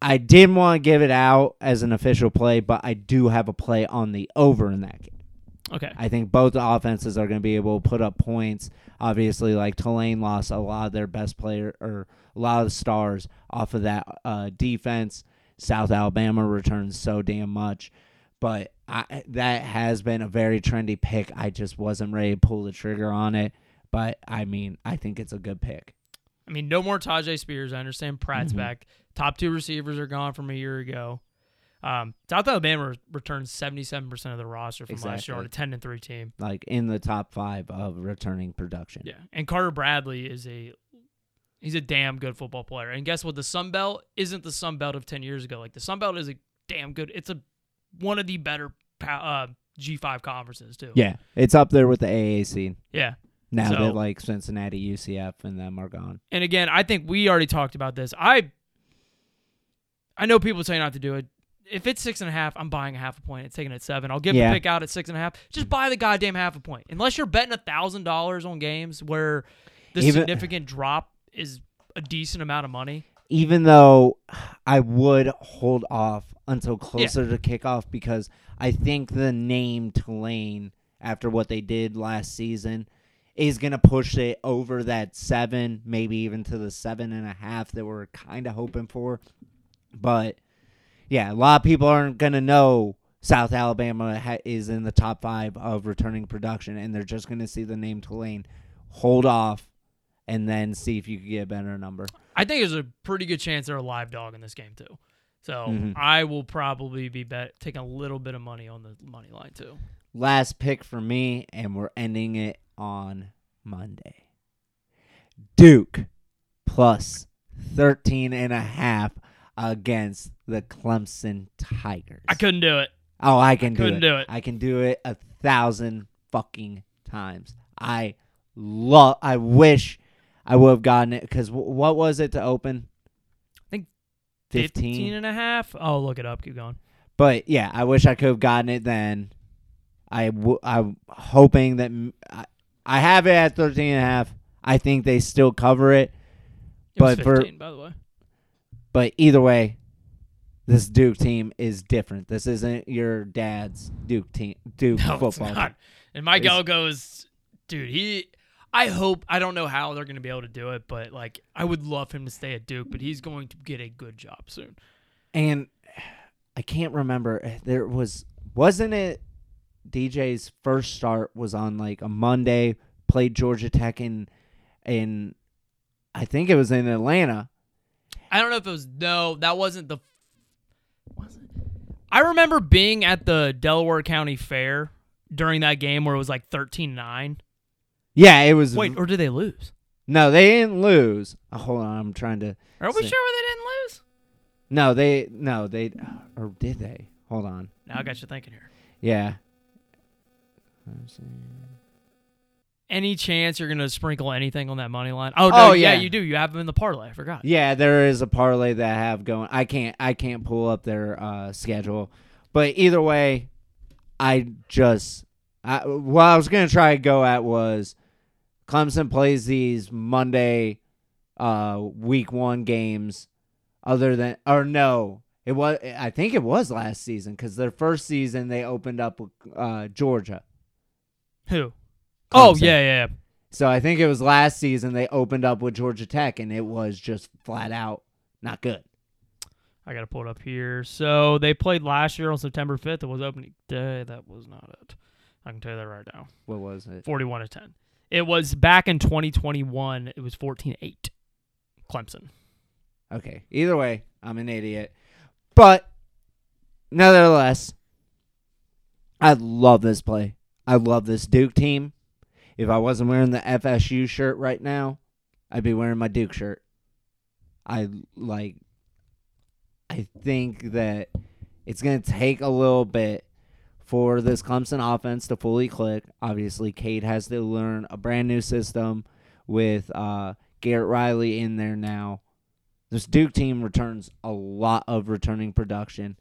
I didn't want to give it out as an official play, but I do have a play on the over in that game. Okay. I think both offenses are going to be able to put up points. Obviously, like Tulane lost a lot of their best player or a lot of the stars off of that uh, defense. South Alabama returns so damn much, but I, that has been a very trendy pick. I just wasn't ready to pull the trigger on it, but I mean, I think it's a good pick. I mean, no more Tyjae Spears. I understand Pratt's Mhm. back. Top two receivers are gone from a year ago. Um, South Alabama re- returns 77% of the roster from last year on a 10 and 3 team. Like in the top five of returning production. Yeah. And Carter Bradley is a he's a damn good football player. And guess what? The Sun Belt isn't the Sun Belt of 10 years ago. Like the Sun Belt is a damn good. It's a one of the better uh, G5 conferences too. Yeah, it's up there with the AAC Yeah. now So- that like Cincinnati, UCF, and them are gone. And again, I think we already talked about this. I I know people say not to do it. If it's six and a half, I'm buying a half a point. It's taking it at seven. I'll give Yeah. the pick out at six and a half. Just buy the goddamn half a point. Unless you're betting a thousand dollars on games where the Even- significant drop is a decent amount of money. even though I would hold off until closer to kickoff because I think the name Tulane, after what they did last season, is going to push it over that seven, maybe even to the seven and a half that we're kind of hoping for. But yeah, a lot of people aren't going to know South Alabama ha- is in the top five of returning production, and they're just going to see the name Tulane. Hold off and then see if you can get a better number. I think there's a pretty good chance they're a live dog in this game too. So Mhm. I will probably be bet taking a little bit of money on the money line too. last pick for me, and we're ending it on Monday. Duke plus 13 and a half against the Clemson Tigers. I couldn't do it. Oh, I can do couldn't it. do it. I can do it a thousand fucking times. I love. I wish I would have gotten it because w- what was it to open? I 15. 15 and a half. Oh, look it up. Keep going. But yeah, I wish I could have gotten it then. I w- I'm hoping that m- I, I have it at 13 and a half. I think they still cover it. It But for by the way. but either way, this Duke team is different. This isn't your dad's Duke team. Duke <laughs> No, it's football. not. team. And Mike It's- Elko's, dude, he. I hope I don't know how they're going to be able to do it, but like I would love him to stay at Duke, but he's going to get a good job soon. And I can't remember. Eh, there was wasn't it DJ's first start was on like a Monday. Played Georgia Tech in in I think it was in Atlanta. I don't know if it was no, that wasn't the. Was it? I remember being at the Delaware County Fair during that game where it was like 13-9. Yeah, it was. Wait, or did they lose? no, they didn't lose. Oh, hold on, I'm trying to. Are we sure they didn't lose? No, they no they or did they? Hold on. Now I got you thinking here. Yeah. Any chance you're going to sprinkle anything on that money line? Oh, no, Oh, yeah. yeah. you do. You have them in the parlay. I forgot. Yeah, there is a parlay that I have going. I can't I can't pull up their uh, schedule, but either way, I just I, what I was gonna try to go at was Clemson plays these Monday, uh, week one games, other than or no, it was I think it was last season because their first season they opened up uh, Georgia. Who? Oh, Clemson. yeah, yeah. yeah. So I think it was last season they opened up with Georgia Tech and it was just flat out not good. I got to pull it up here. So they played last year on September 5th. It was opening day. That was not it. I can tell you that right now. What was it? 41 to 10. It was back in 2021. It was 14 8. Clemson. Okay. Either way, I'm an idiot. But nevertheless, I love this play. I love this Duke team. if I wasn't wearing the FSU shirt right now, I'd be wearing my Duke shirt. I like I think that it's going to take a little bit for this Clemson offense to fully click. Obviously, Cade has to learn a brand new system with uh, Garrett Riley in there now. This Duke team returns a lot of returning production.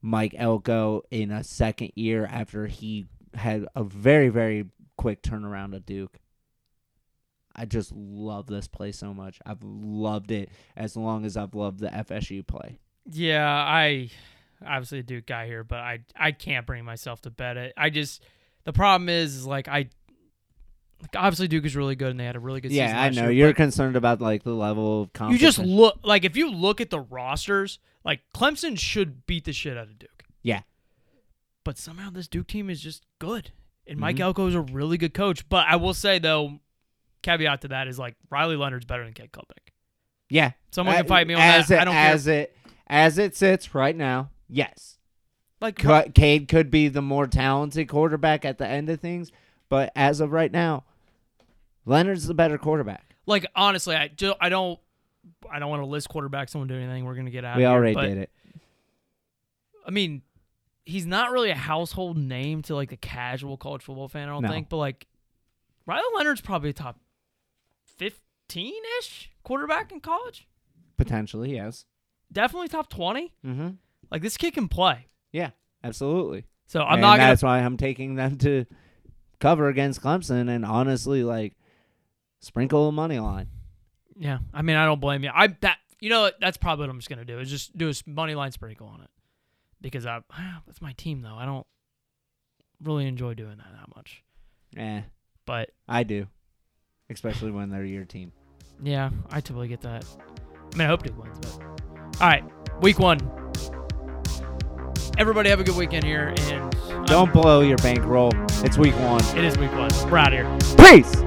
Mike Elko in a second year after he had a very, very quick turnaround at Duke. I just love this play so much. I've loved it as long as I've loved the FSU play. Yeah, I obviously a Duke guy here, but I I can't bring myself to bet it. I just the problem is, is like I like obviously Duke is really good and they had a really good season. Yeah, I know. year, You're concerned about like the level of confidence. you just look like if you look at the rosters, like Clemson should beat the shit out of Duke. Yeah. But somehow this Duke team is just good. And Mike Mhm. Elko is a really good coach. But I will say though, caveat to that is like Riley Leonard's better than Cade Klubnik. Yeah. Someone can Uh, fight me on as that. It, I don't care. as it as it sits right now. Yes. Like Ca- Cade could be the more talented quarterback at the end of things, but as of right now, Leonard's the better quarterback. like honestly, I do, I don't I don't want to list quarterbacks. Someone do anything. We're gonna get out. we of here, already did it. I mean, he's not really a household name to like the casual college football fan. I don't No. think, but like Riley Leonard's probably a top fifteen ish quarterback in college. Potentially, yes. Definitely top twenty. Mm-hmm. Like this kid can play. Yeah, absolutely. So I'm and not gonna. that's why I'm taking them to cover against Clemson and honestly like sprinkle a money line. Yeah, I mean, I don't blame you. I that you know what? that's probably what I'm just gonna do is just do a money line sprinkle on it because I <sighs> that's my team though. I don't really enjoy doing that that much. Eh, But I do. Especially when they're your team. yeah, I totally get that. I mean, I hope Duke wins. But all right, week one. Everybody have a good weekend here, and I'm- Don't blow your bankroll. It's week one. It is week one. We're out of here. Peace.